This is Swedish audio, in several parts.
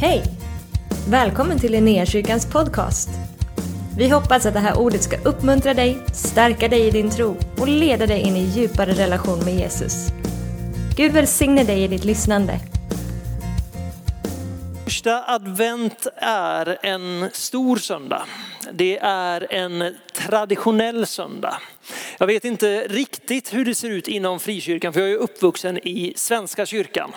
Hej! Välkommen till Linnéakyrkans podcast. Vi hoppas att det här ordet ska uppmuntra dig, stärka dig i din tro och leda dig in i djupare relation med Jesus. Gud välsigne dig i ditt lyssnande. Första advent är en stor söndag. Det är en traditionell söndag. Jag vet inte riktigt hur det ser ut inom frikyrkan för jag är uppvuxen i Svenska kyrkan.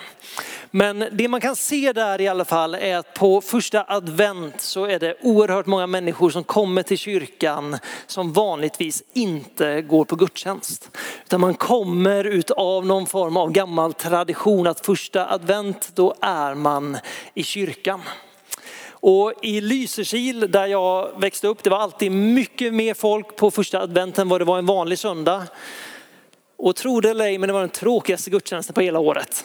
Men det man kan se där i alla fall är att på första advent så är det oerhört många människor som kommer till kyrkan som vanligtvis inte går på gudstjänst. Utan man kommer utav någon form av gammal tradition att första advent då är man i kyrkan. Och i Lysekil där jag växte upp, det var alltid mycket mer folk på första advent än vad det var en vanlig söndag. Och tro det eller ej, men det var den tråkigaste gudstjänsten på hela året.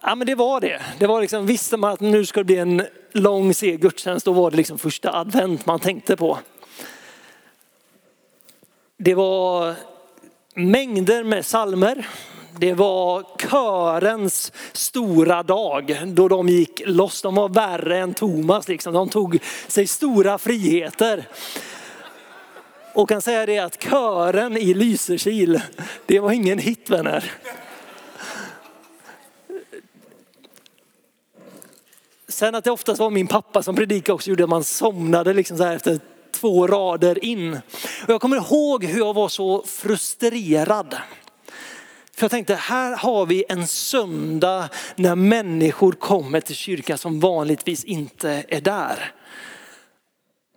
Ja men det var det. Det var liksom, visste man att nu ska det bli en lång seg gudstjänst, då var det liksom första advent man tänkte på. Det var mängder med salmer. Det var körens stora dag då de gick loss. De var värre än Thomas. Liksom. De tog sig stora friheter. Och kan säga det att kören i Lysekil, det var ingen hit vänner. Sen att det oftast var min pappa som predikade också gjorde att man somnade liksom så här efter två rader in. Och jag kommer ihåg hur jag var så frustrerad. För jag tänkte, här har vi en söndag när människor kommer till kyrkan som vanligtvis inte är där.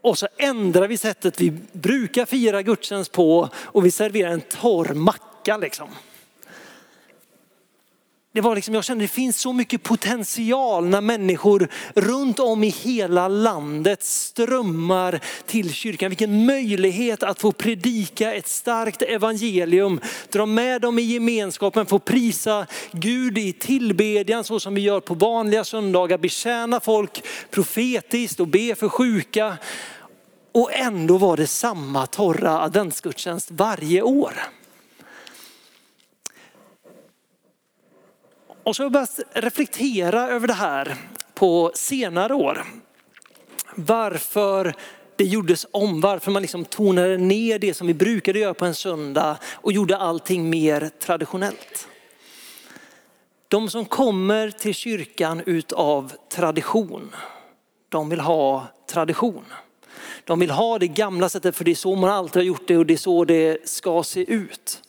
Och så ändrar vi sättet vi brukar fira gudstjänst på och vi serverar en torr macka liksom. Det var liksom, jag kände det finns så mycket potential när människor runt om i hela landet strömmar till kyrkan. Vilken möjlighet att få predika ett starkt evangelium, dra med dem i gemenskapen, få prisa Gud i tillbedjan så som vi gör på vanliga söndagar, betjäna folk profetiskt och be för sjuka. Och ändå var det samma torra adventsgudstjänst varje år. Och så har jag börjat reflektera över det här på senare år. Varför det gjordes om, varför man liksom tonade ner det som vi brukade göra på en söndag och gjorde allting mer traditionellt. De som kommer till kyrkan utav tradition, de vill ha tradition. De vill ha det gamla sättet för det är så man alltid har gjort det och det är så det ska se ut.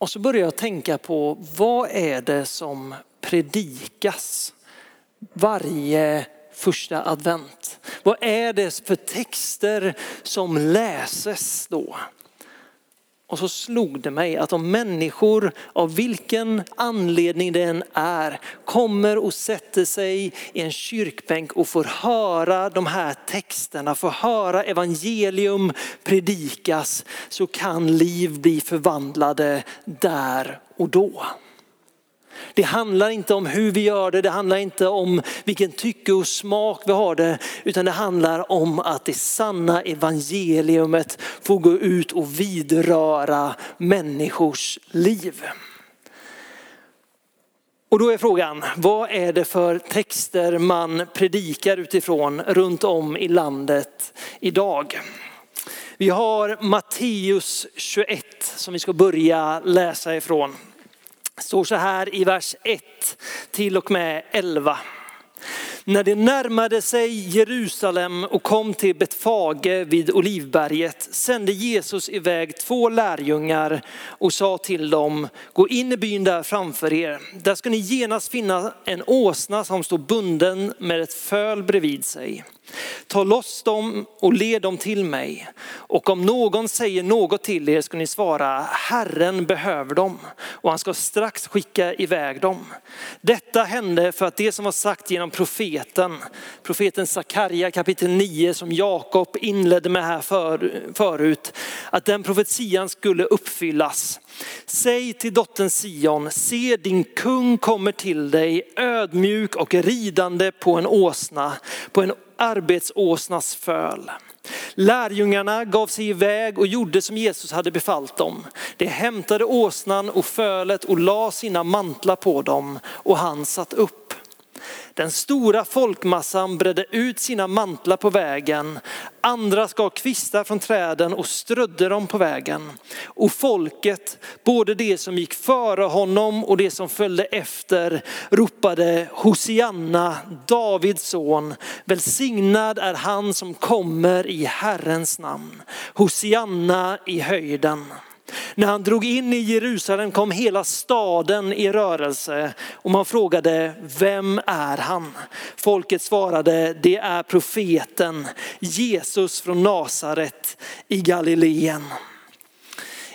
Och så börjar jag tänka på vad är det som predikas varje första advent? Vad är det för texter som läses då? Och så slog det mig att om människor av vilken anledning det än är kommer och sätter sig i en kyrkbänk och får höra de här texterna, får höra evangelium predikas så kan liv bli förvandlade där och då. Det handlar inte om hur vi gör det, det handlar inte om vilken tycke och smak vi har det, utan det handlar om att det sanna evangeliumet får gå ut och vidröra människors liv. Och då är frågan, vad är det för texter man predikar utifrån runt om i landet idag? Vi har Matteus 21 som vi ska börja läsa ifrån står så här i vers 1 till och med 11. När de närmade sig Jerusalem och kom till Betfage vid Olivberget sände Jesus iväg två lärjungar och sa till dem, gå in i byn där framför er. Där ska ni genast finna en åsna som står bunden med ett föl bredvid sig. Ta loss dem och led dem till mig. Och om någon säger något till er ska ni svara, Herren behöver dem och han ska strax skicka iväg dem. Detta hände för att det som var sagt genom profeten, profeten Sakarja kapitel 9 som Jakob inledde med här för, förut, att den profetian skulle uppfyllas. Säg till dottern Sion, se din kung kommer till dig ödmjuk och ridande på en åsna, på en arbetsåsnas föl. Lärjungarna gav sig iväg och gjorde som Jesus hade befallt dem. De hämtade åsnan och fölet och la sina mantlar på dem och han satt upp. Den stora folkmassan bredde ut sina mantlar på vägen. Andra skar kvistar från träden och strödde dem på vägen. Och folket, både de som gick före honom och de som följde efter, ropade Hosianna, Davids son. Välsignad är han som kommer i Herrens namn. Hosianna i höjden. När han drog in i Jerusalem kom hela staden i rörelse och man frågade, vem är han? Folket svarade, det är profeten Jesus från Nasaret i Galileen.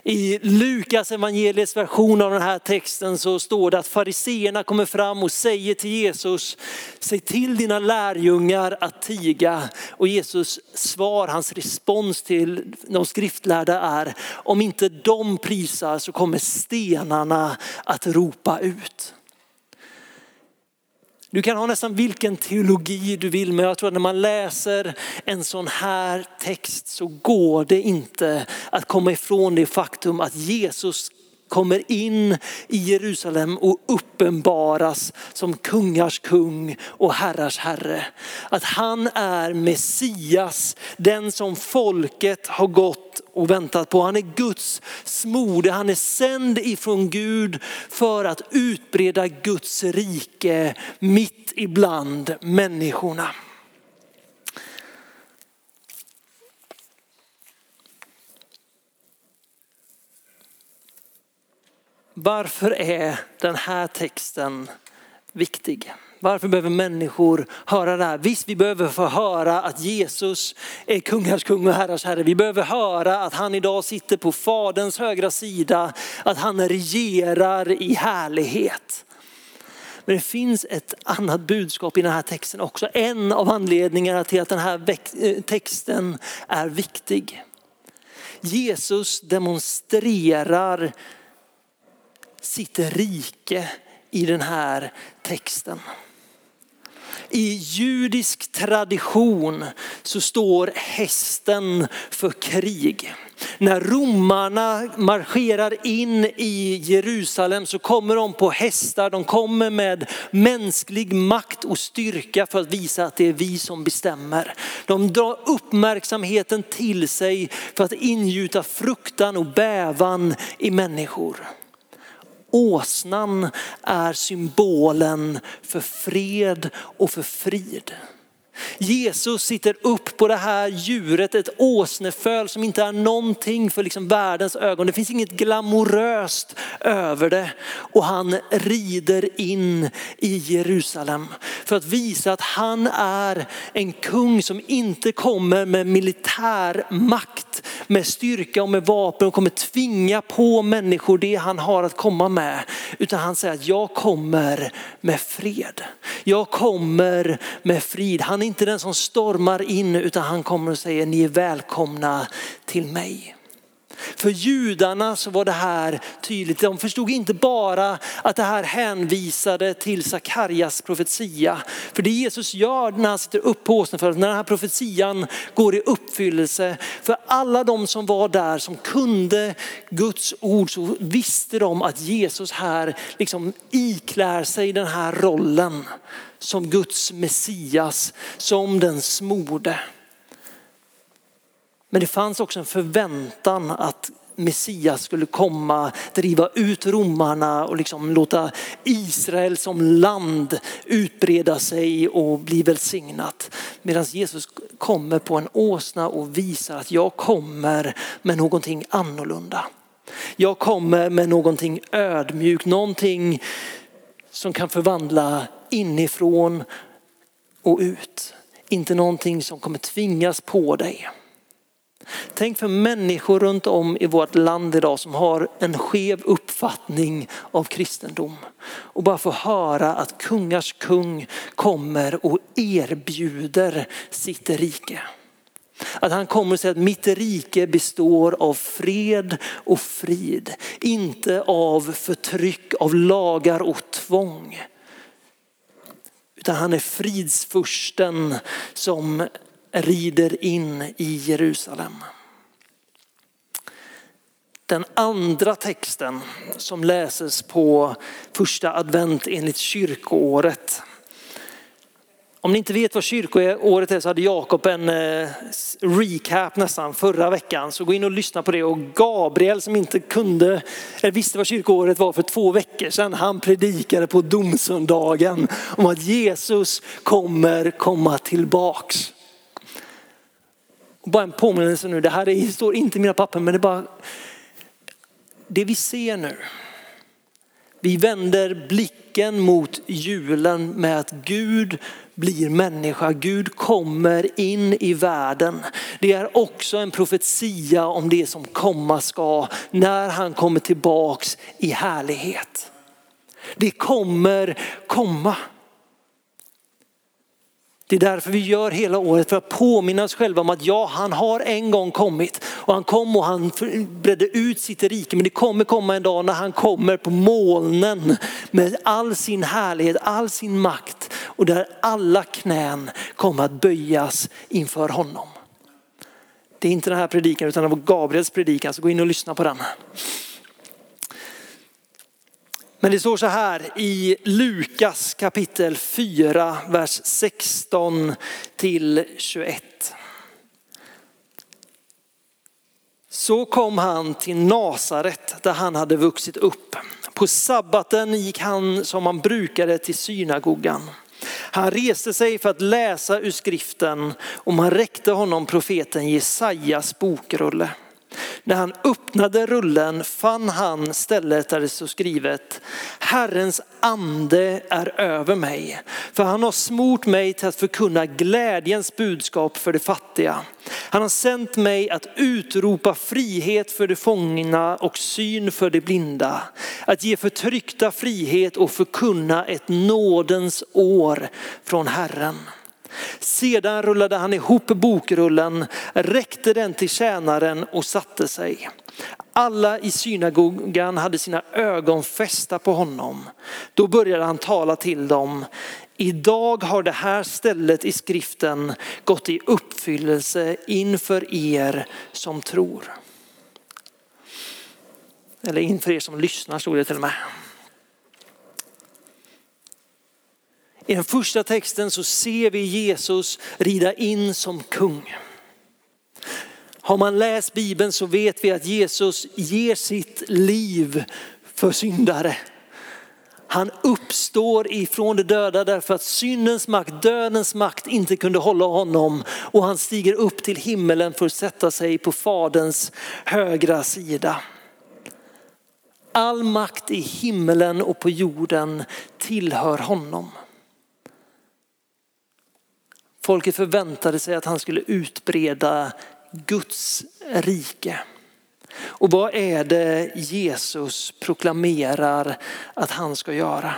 I Lukas evangeliets version av den här texten så står det att fariseerna kommer fram och säger till Jesus, säg till dina lärjungar att tiga. Och Jesus svar, hans respons till de skriftlärda är, om inte de prisar så kommer stenarna att ropa ut. Du kan ha nästan vilken teologi du vill, men jag tror att när man läser en sån här text så går det inte att komma ifrån det faktum att Jesus kommer in i Jerusalem och uppenbaras som kungars kung och herrars herre. Att han är Messias, den som folket har gått och väntat på. Han är Guds smorde, han är sänd ifrån Gud för att utbreda Guds rike mitt ibland människorna. Varför är den här texten viktig? Varför behöver människor höra det här? Visst, vi behöver få höra att Jesus är kungars kung och herrars herre. Vi behöver höra att han idag sitter på faderns högra sida, att han regerar i härlighet. Men det finns ett annat budskap i den här texten också. En av anledningarna till att den här eh, texten är viktig. Jesus demonstrerar sitt rike i den här texten. I judisk tradition så står hästen för krig. När romarna marscherar in i Jerusalem så kommer de på hästar, de kommer med mänsklig makt och styrka för att visa att det är vi som bestämmer. De drar uppmärksamheten till sig för att ingjuta fruktan och bävan i människor. Åsnan är symbolen för fred och för frid. Jesus sitter upp på det här djuret, ett åsneföl som inte är någonting för liksom världens ögon. Det finns inget glamoröst över det. Och han rider in i Jerusalem för att visa att han är en kung som inte kommer med militär makt, med styrka och med vapen och kommer tvinga på människor det han har att komma med. Utan han säger att jag kommer med fred. Jag kommer med frid. Han är inte den som stormar in utan han kommer och säger ni är välkomna till mig. För judarna så var det här tydligt. De förstod inte bara att det här hänvisade till Sakarjas profetia. För det Jesus gör när han sitter upp på åsnen, för när den här profetian går i uppfyllelse. För alla de som var där som kunde Guds ord så visste de att Jesus här liksom iklär sig den här rollen som Guds Messias, som den smorde. Men det fanns också en förväntan att Messias skulle komma, driva ut romarna och liksom låta Israel som land utbreda sig och bli välsignat. Medan Jesus kommer på en åsna och visar att jag kommer med någonting annorlunda. Jag kommer med någonting ödmjukt, någonting som kan förvandla inifrån och ut. Inte någonting som kommer tvingas på dig. Tänk för människor runt om i vårt land idag som har en skev uppfattning av kristendom. Och bara få höra att kungars kung kommer och erbjuder sitt rike. Att han kommer och säger att mitt rike består av fred och frid. Inte av förtryck, av lagar och tvång utan han är fridsfursten som rider in i Jerusalem. Den andra texten som läses på första advent enligt kyrkoåret. Om ni inte vet vad kyrkoåret är så hade Jakob en eh, recap nästan förra veckan. Så gå in och lyssna på det. Och Gabriel som inte kunde, eller visste vad kyrkoåret var för två veckor sedan, han predikade på domsöndagen om att Jesus kommer komma tillbaks. Bara en påminnelse nu, det här är, står inte i mina papper men det är bara det vi ser nu. Vi vänder blicken mot julen med att Gud blir människa. Gud kommer in i världen. Det är också en profetia om det som komma ska när han kommer tillbaks i härlighet. Det kommer komma. Det är därför vi gör hela året för att påminna oss själva om att ja, han har en gång kommit och han kom och han bredde ut sitt rike. Men det kommer komma en dag när han kommer på molnen med all sin härlighet, all sin makt och där alla knän kommer att böjas inför honom. Det är inte den här predikan utan det var Gabriels predikan, så gå in och lyssna på den. Men det står så här i Lukas kapitel 4, vers 16 till 21. Så kom han till Nasaret där han hade vuxit upp. På sabbaten gick han som han brukade till synagogan. Han reste sig för att läsa ur skriften och man räckte honom profeten Jesajas bokrulle. När han öppnade rullen fann han stället där det stod skrivet, Herrens ande är över mig, för han har smort mig till att förkunna glädjens budskap för de fattiga. Han har sänt mig att utropa frihet för de fångna och syn för de blinda. Att ge förtryckta frihet och förkunna ett nådens år från Herren. Sedan rullade han ihop bokrullen, räckte den till tjänaren och satte sig. Alla i synagogan hade sina ögon fästa på honom. Då började han tala till dem. Idag har det här stället i skriften gått i uppfyllelse inför er som tror. Eller inför er som lyssnar stod det till och med. I den första texten så ser vi Jesus rida in som kung. Har man läst Bibeln så vet vi att Jesus ger sitt liv för syndare. Han uppstår ifrån de döda därför att syndens makt, dödens makt inte kunde hålla honom. Och han stiger upp till himmelen för att sätta sig på faderns högra sida. All makt i himmelen och på jorden tillhör honom. Folket förväntade sig att han skulle utbreda Guds rike. Och vad är det Jesus proklamerar att han ska göra?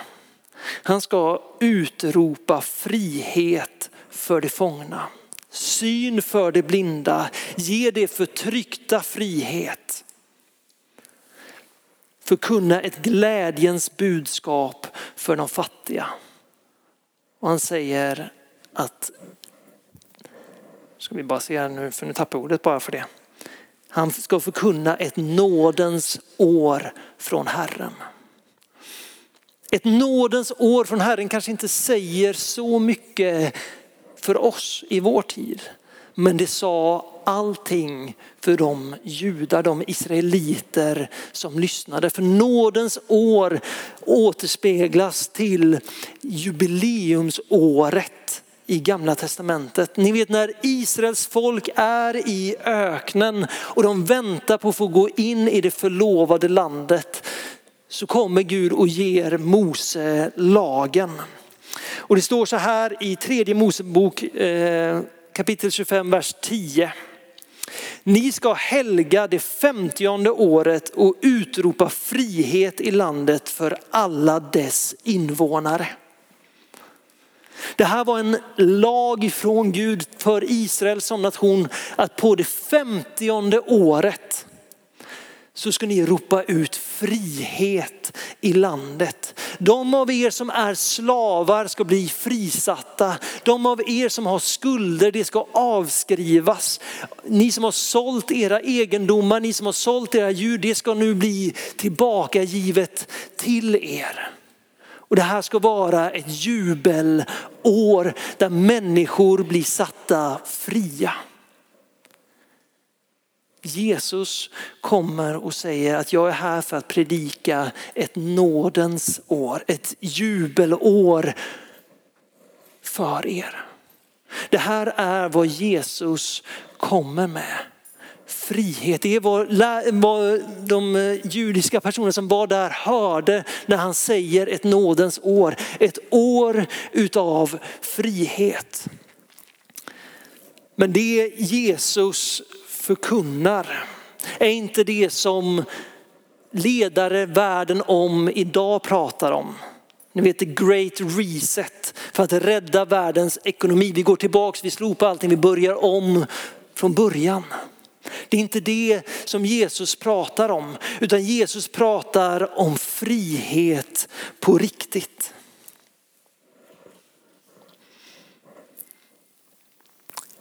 Han ska utropa frihet för de fångna, syn för de blinda, ge det förtryckta frihet. Förkunna ett glädjens budskap för de fattiga. Och han säger att Ska vi bara se här nu, för nu tappar jag ordet bara för det. Han ska förkunna ett nådens år från Herren. Ett nådens år från Herren kanske inte säger så mycket för oss i vår tid. Men det sa allting för de judar, de israeliter som lyssnade. För nådens år återspeglas till jubileumsåret i gamla testamentet. Ni vet när Israels folk är i öknen och de väntar på att få gå in i det förlovade landet så kommer Gud och ger Mose lagen. Och det står så här i tredje Mosebok eh, kapitel 25 vers 10. Ni ska helga det femtionde året och utropa frihet i landet för alla dess invånare. Det här var en lag från Gud för Israel som nation att på det femtionde året så ska ni ropa ut frihet i landet. De av er som är slavar ska bli frisatta. De av er som har skulder, det ska avskrivas. Ni som har sålt era egendomar, ni som har sålt era djur, det ska nu bli tillbakagivet till er. Och det här ska vara ett jubelår där människor blir satta fria. Jesus kommer och säger att jag är här för att predika ett nådens år, ett jubelår för er. Det här är vad Jesus kommer med. Frihet, det är vad, vad de eh, judiska personer som var där hörde när han säger ett nådens år. Ett år utav frihet. Men det Jesus förkunnar är inte det som ledare världen om idag pratar om. Ni vet the great reset för att rädda världens ekonomi. Vi går tillbaks, vi slopar allting, vi börjar om från början. Det är inte det som Jesus pratar om, utan Jesus pratar om frihet på riktigt.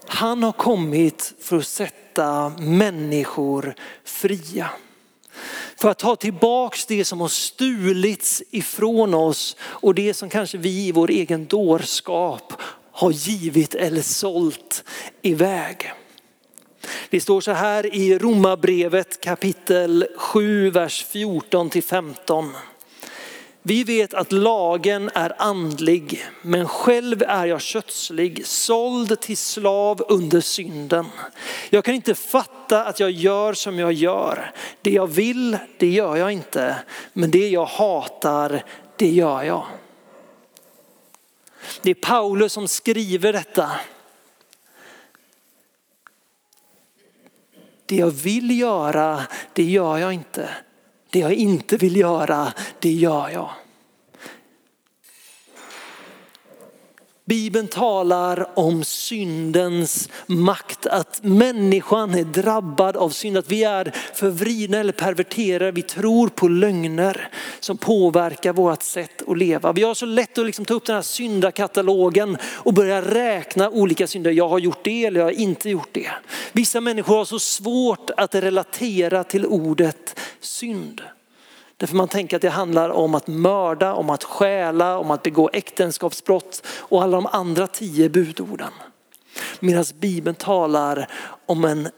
Han har kommit för att sätta människor fria. För att ta tillbaks det som har stulits ifrån oss och det som kanske vi i vår egen dårskap har givit eller sålt iväg. Det står så här i Romarbrevet kapitel 7, vers 14 till 15. Vi vet att lagen är andlig, men själv är jag kötslig, såld till slav under synden. Jag kan inte fatta att jag gör som jag gör. Det jag vill, det gör jag inte, men det jag hatar, det gör jag. Det är Paulus som skriver detta. Det jag vill göra, det gör jag inte. Det jag inte vill göra, det gör jag. Bibeln talar om syndens makt, att människan är drabbad av synd, att vi är förvridna eller perverterade. Vi tror på lögner som påverkar vårt sätt att leva. Vi har så lätt att liksom ta upp den här syndakatalogen och börja räkna olika synder. Jag har gjort det eller jag har inte gjort det. Vissa människor har så svårt att relatera till ordet synd. Därför man tänker att det handlar om att mörda, om att stjäla, om att begå äktenskapsbrott och alla de andra tio budorden. Medan Bibeln talar om en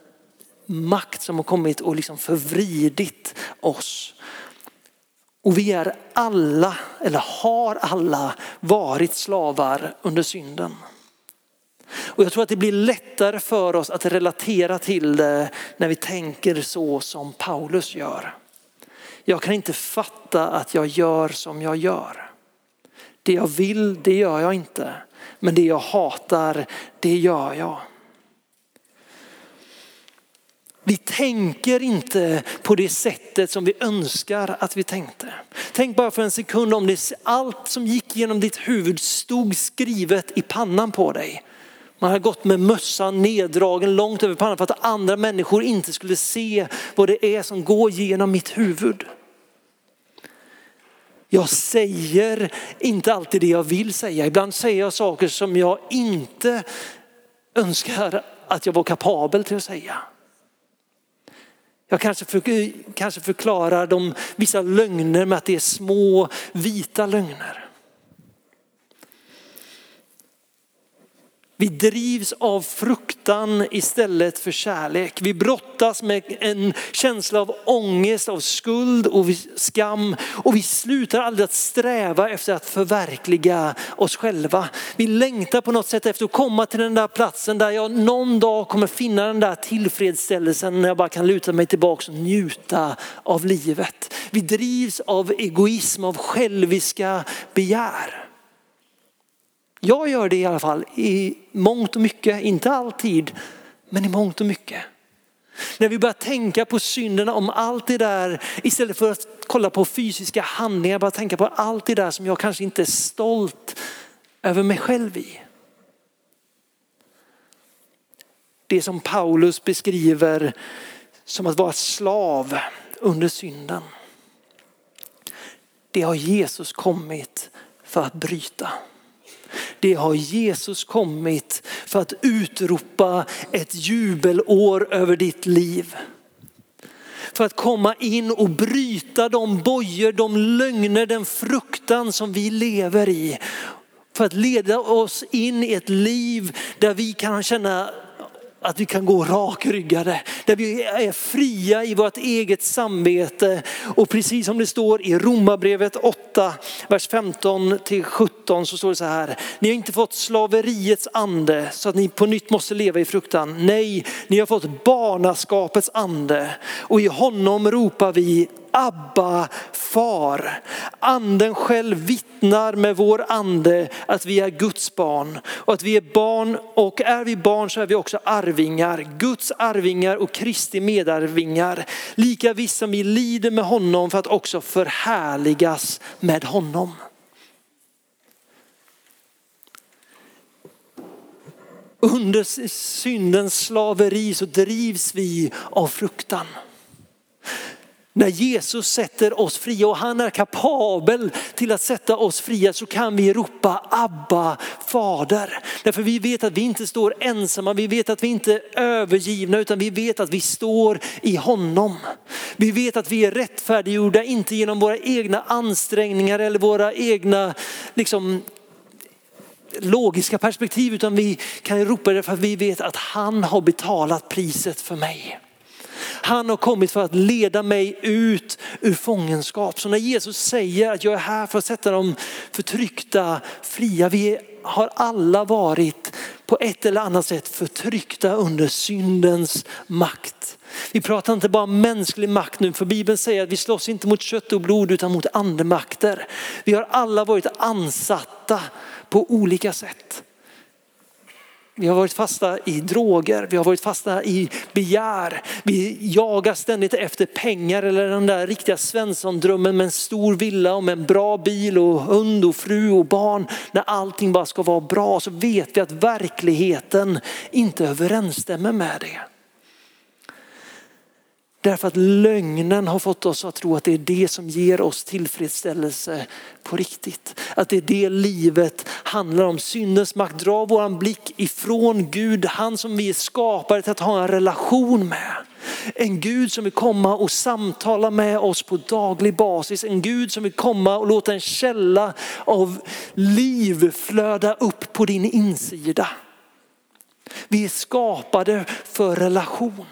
makt som har kommit och liksom förvridit oss. Och vi är alla, eller har alla varit slavar under synden. Och jag tror att det blir lättare för oss att relatera till det när vi tänker så som Paulus gör. Jag kan inte fatta att jag gör som jag gör. Det jag vill, det gör jag inte. Men det jag hatar, det gör jag. Vi tänker inte på det sättet som vi önskar att vi tänkte. Tänk bara för en sekund om det, allt som gick genom ditt huvud stod skrivet i pannan på dig. Man hade gått med mössan neddragen långt över pannan för att andra människor inte skulle se vad det är som går genom mitt huvud. Jag säger inte alltid det jag vill säga. Ibland säger jag saker som jag inte önskar att jag var kapabel till att säga. Jag kanske, för, kanske förklarar de, vissa lögner med att det är små vita lögner. Vi drivs av fruktan istället för kärlek. Vi brottas med en känsla av ångest, av skuld och skam. Och vi slutar aldrig att sträva efter att förverkliga oss själva. Vi längtar på något sätt efter att komma till den där platsen där jag någon dag kommer finna den där tillfredsställelsen när jag bara kan luta mig tillbaka och njuta av livet. Vi drivs av egoism, av själviska begär. Jag gör det i alla fall i mångt och mycket, inte alltid, men i mångt och mycket. När vi börjar tänka på synderna om allt det där, istället för att kolla på fysiska handlingar, bara tänka på allt det där som jag kanske inte är stolt över mig själv i. Det som Paulus beskriver som att vara slav under synden. det har Jesus kommit för att bryta. Det har Jesus kommit för att utropa ett jubelår över ditt liv. För att komma in och bryta de bojor, de lögner, den fruktan som vi lever i. För att leda oss in i ett liv där vi kan känna att vi kan gå rakryggade, där vi är fria i vårt eget samvete. Och precis som det står i Romarbrevet 8, vers 15 till 17 så står det så här. Ni har inte fått slaveriets ande så att ni på nytt måste leva i fruktan. Nej, ni har fått barnaskapets ande och i honom ropar vi Abba far. Anden själv vittnar med vår ande att vi är Guds barn och att vi är barn och är vi barn så är vi också arvingar. Guds arvingar och Kristi medarvingar. Lika visst som vi lider med honom för att också förhärligas med honom. Under syndens slaveri så drivs vi av fruktan när Jesus sätter oss fria och han är kapabel till att sätta oss fria så kan vi ropa Abba fader. Därför vi vet att vi inte står ensamma, vi vet att vi inte är övergivna utan vi vet att vi står i honom. Vi vet att vi är rättfärdiggjorda, inte genom våra egna ansträngningar eller våra egna liksom, logiska perspektiv utan vi kan ropa det för att vi vet att han har betalat priset för mig. Han har kommit för att leda mig ut ur fångenskap. Så när Jesus säger att jag är här för att sätta de förtryckta fria, vi har alla varit på ett eller annat sätt förtryckta under syndens makt. Vi pratar inte bara om mänsklig makt nu, för Bibeln säger att vi slåss inte mot kött och blod utan mot andemakter. Vi har alla varit ansatta på olika sätt. Vi har varit fasta i droger, vi har varit fasta i begär. Vi jagar ständigt efter pengar eller den där riktiga Svensson-drömmen med en stor villa och med en bra bil och hund och fru och barn. När allting bara ska vara bra så vet vi att verkligheten inte överensstämmer med det. Därför att lögnen har fått oss att tro att det är det som ger oss tillfredsställelse på riktigt. Att det är det livet handlar om. Syndens makt drar våran blick ifrån Gud, han som vi är skapade till att ha en relation med. En Gud som vill komma och samtala med oss på daglig basis. En Gud som vill komma och låta en källa av liv flöda upp på din insida. Vi är skapade för relation.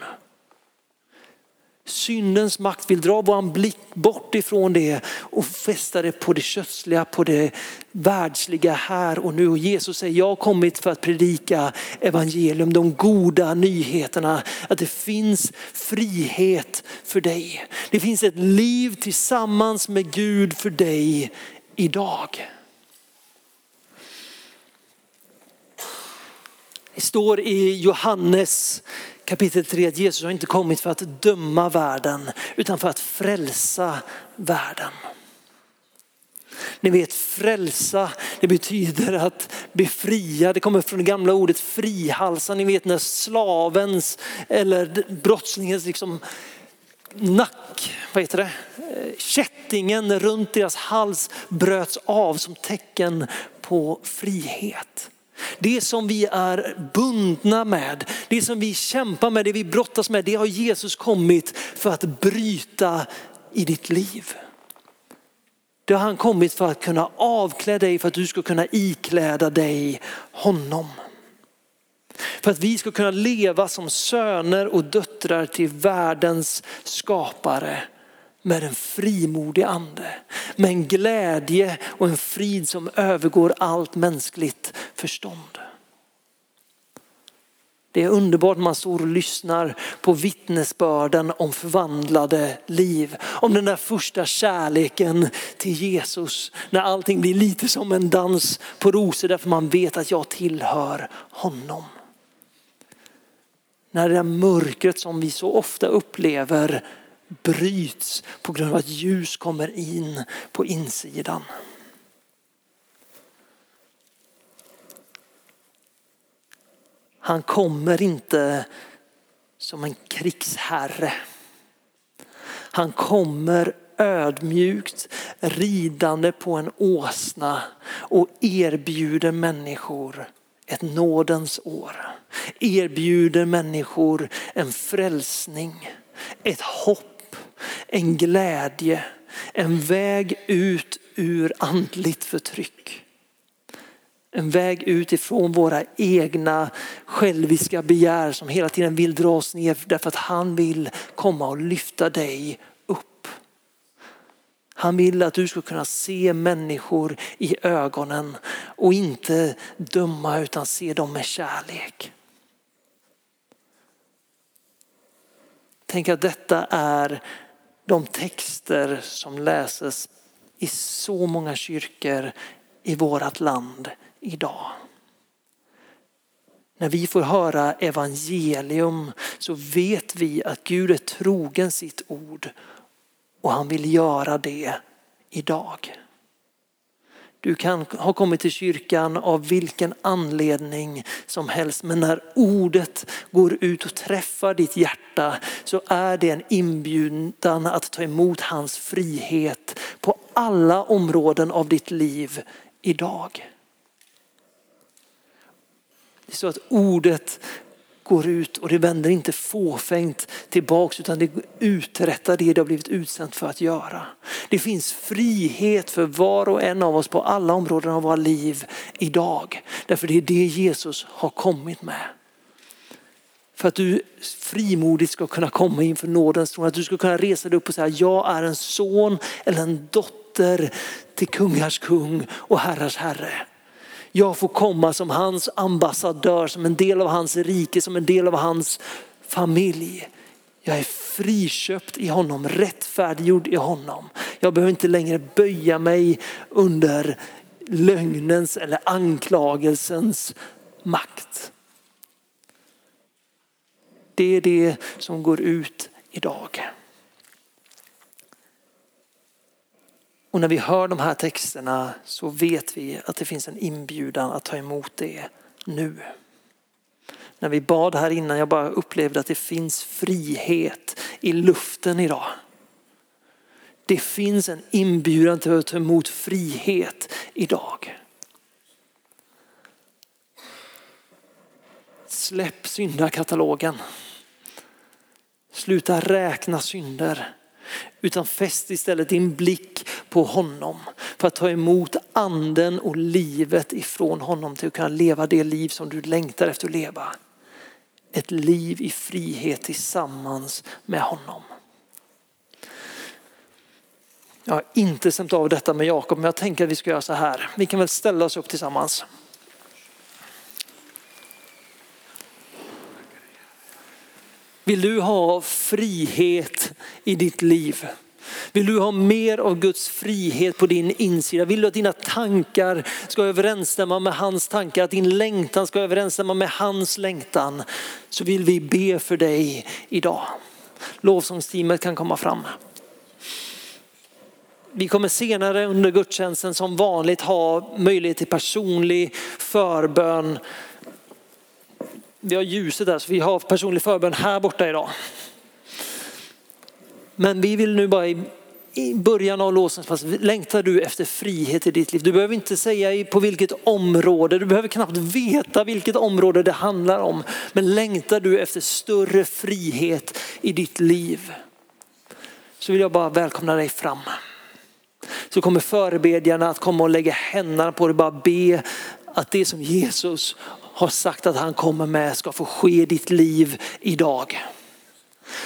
Syndens makt vill dra vår blick bort ifrån det och fästa det på det kötsliga, på det världsliga här och nu. Och Jesus säger, jag har kommit för att predika evangelium, de goda nyheterna. Att det finns frihet för dig. Det finns ett liv tillsammans med Gud för dig idag. Det står i Johannes kapitel 3 att Jesus har inte kommit för att döma världen utan för att frälsa världen. Ni vet frälsa, det betyder att befria. Det kommer från det gamla ordet frihalsa. Ni vet när slavens eller brottslingens liksom nack, vad heter det? Kättingen runt deras hals bröts av som tecken på frihet. Det som vi är bundna med, det som vi kämpar med, det vi brottas med, det har Jesus kommit för att bryta i ditt liv. Det har han kommit för att kunna avklä dig, för att du ska kunna ikläda dig honom. För att vi ska kunna leva som söner och döttrar till världens skapare med en frimodig ande. Med en glädje och en frid som övergår allt mänskligt förstånd. Det är underbart när man står och lyssnar på vittnesbörden om förvandlade liv. Om den där första kärleken till Jesus. När allting blir lite som en dans på rosor därför man vet att jag tillhör honom. När det där mörkret som vi så ofta upplever bryts på grund av att ljus kommer in på insidan. Han kommer inte som en krigsherre. Han kommer ödmjukt ridande på en åsna och erbjuder människor ett nådens år. Erbjuder människor en frälsning, ett hopp, en glädje, en väg ut ur andligt förtryck. En väg ut ifrån våra egna själviska begär som hela tiden vill dra oss ner därför att han vill komma och lyfta dig upp. Han vill att du ska kunna se människor i ögonen och inte döma utan se dem med kärlek. Tänk att detta är de texter som läses i så många kyrkor i vårt land idag. När vi får höra evangelium så vet vi att Gud är trogen sitt ord och han vill göra det idag. Du kan ha kommit till kyrkan av vilken anledning som helst men när ordet går ut och träffar ditt hjärta så är det en inbjudan att ta emot hans frihet på alla områden av ditt liv idag. Det är så att ordet går ut och det vänder inte fåfängt tillbaks utan det uträttar det det har blivit utsänt för att göra. Det finns frihet för var och en av oss på alla områden av våra liv idag. Därför det är det Jesus har kommit med. För att du frimodigt ska kunna komma inför nådens tron, att du ska kunna resa dig upp och säga jag är en son eller en dotter till kungars kung och herrars herre. Jag får komma som hans ambassadör, som en del av hans rike, som en del av hans familj. Jag är friköpt i honom, rättfärdiggjord i honom. Jag behöver inte längre böja mig under lögnens eller anklagelsens makt. Det är det som går ut idag. Och när vi hör de här texterna så vet vi att det finns en inbjudan att ta emot det nu. När vi bad här innan, jag bara upplevde att det finns frihet i luften idag. Det finns en inbjudan till att ta emot frihet idag. Släpp syndakatalogen. Sluta räkna synder. Utan fäst istället din blick på honom för att ta emot anden och livet ifrån honom till att kunna leva det liv som du längtar efter att leva. Ett liv i frihet tillsammans med honom. Jag har inte stämt av detta med Jakob men jag tänker att vi ska göra så här. Vi kan väl ställa oss upp tillsammans. Vill du ha frihet i ditt liv? Vill du ha mer av Guds frihet på din insida? Vill du att dina tankar ska överensstämma med hans tankar? Att din längtan ska överensstämma med hans längtan? Så vill vi be för dig idag. Lovsångsteamet kan komma fram. Vi kommer senare under gudstjänsten som vanligt ha möjlighet till personlig förbön vi har ljuset där så vi har personlig förbön här borta idag. Men vi vill nu bara i, i början av låsningspass, längtar du efter frihet i ditt liv? Du behöver inte säga på vilket område, du behöver knappt veta vilket område det handlar om. Men längtar du efter större frihet i ditt liv? Så vill jag bara välkomna dig fram. Så kommer förebedjarna att komma och lägga händerna på dig, bara be att det som Jesus har sagt att han kommer med ska få ske i ditt liv idag.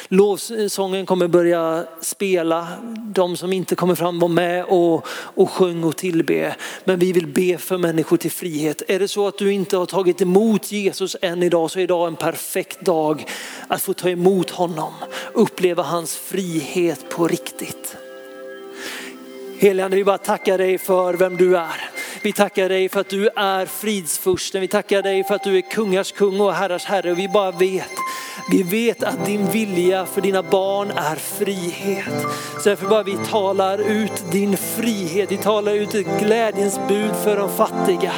Lovsången kommer börja spela, de som inte kommer fram var med och, och sjung och tillbe. Men vi vill be för människor till frihet. Är det så att du inte har tagit emot Jesus än idag så är idag en perfekt dag att få ta emot honom. Uppleva hans frihet på riktigt. Helige vi bara tackar dig för vem du är. Vi tackar dig för att du är fridsfursten. Vi tackar dig för att du är kungars kung och herrars herre. Och vi bara vet, vi vet att din vilja för dina barn är frihet. Så därför bara vi talar ut din frihet. Vi talar ut ett glädjens bud för de fattiga.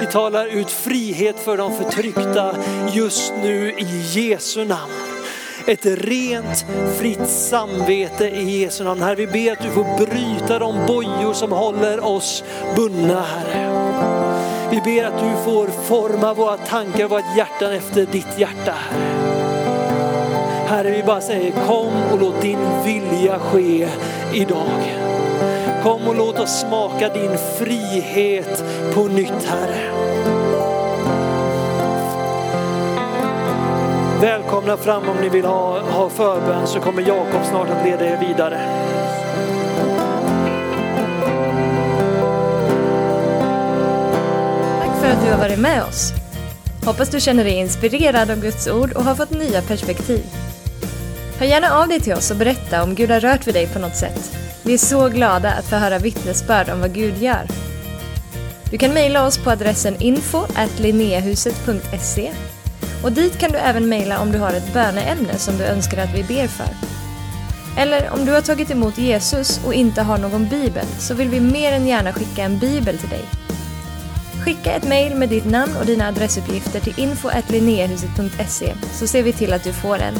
Vi talar ut frihet för de förtryckta just nu i Jesu namn ett rent, fritt samvete i Jesu namn. Herre, vi ber att du får bryta de bojor som håller oss bundna, Herre. Vi ber att du får forma våra tankar och våra hjärtan efter ditt hjärta, Herre. Herre, vi bara säger kom och låt din vilja ske idag. Kom och låt oss smaka din frihet på nytt, Herre. Välkomna fram om ni vill ha, ha förbön så kommer Jakob snart att leda er vidare. Tack för att du har varit med oss. Hoppas du känner dig inspirerad av Guds ord och har fått nya perspektiv. Hör gärna av dig till oss och berätta om Gud har rört vid dig på något sätt. Vi är så glada att få höra vittnesbörd om vad Gud gör. Du kan mejla oss på adressen info och dit kan du även mejla om du har ett böneämne som du önskar att vi ber för. Eller om du har tagit emot Jesus och inte har någon bibel så vill vi mer än gärna skicka en bibel till dig. Skicka ett mejl med ditt namn och dina adressuppgifter till info så ser vi till att du får en.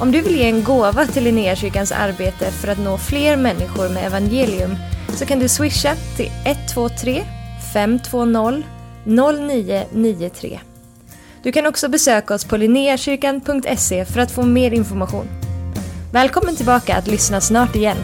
Om du vill ge en gåva till Linnéakyrkans arbete för att nå fler människor med evangelium så kan du swisha till 123 520 0993. Du kan också besöka oss på linneakyrkan.se för att få mer information. Välkommen tillbaka att lyssna snart igen.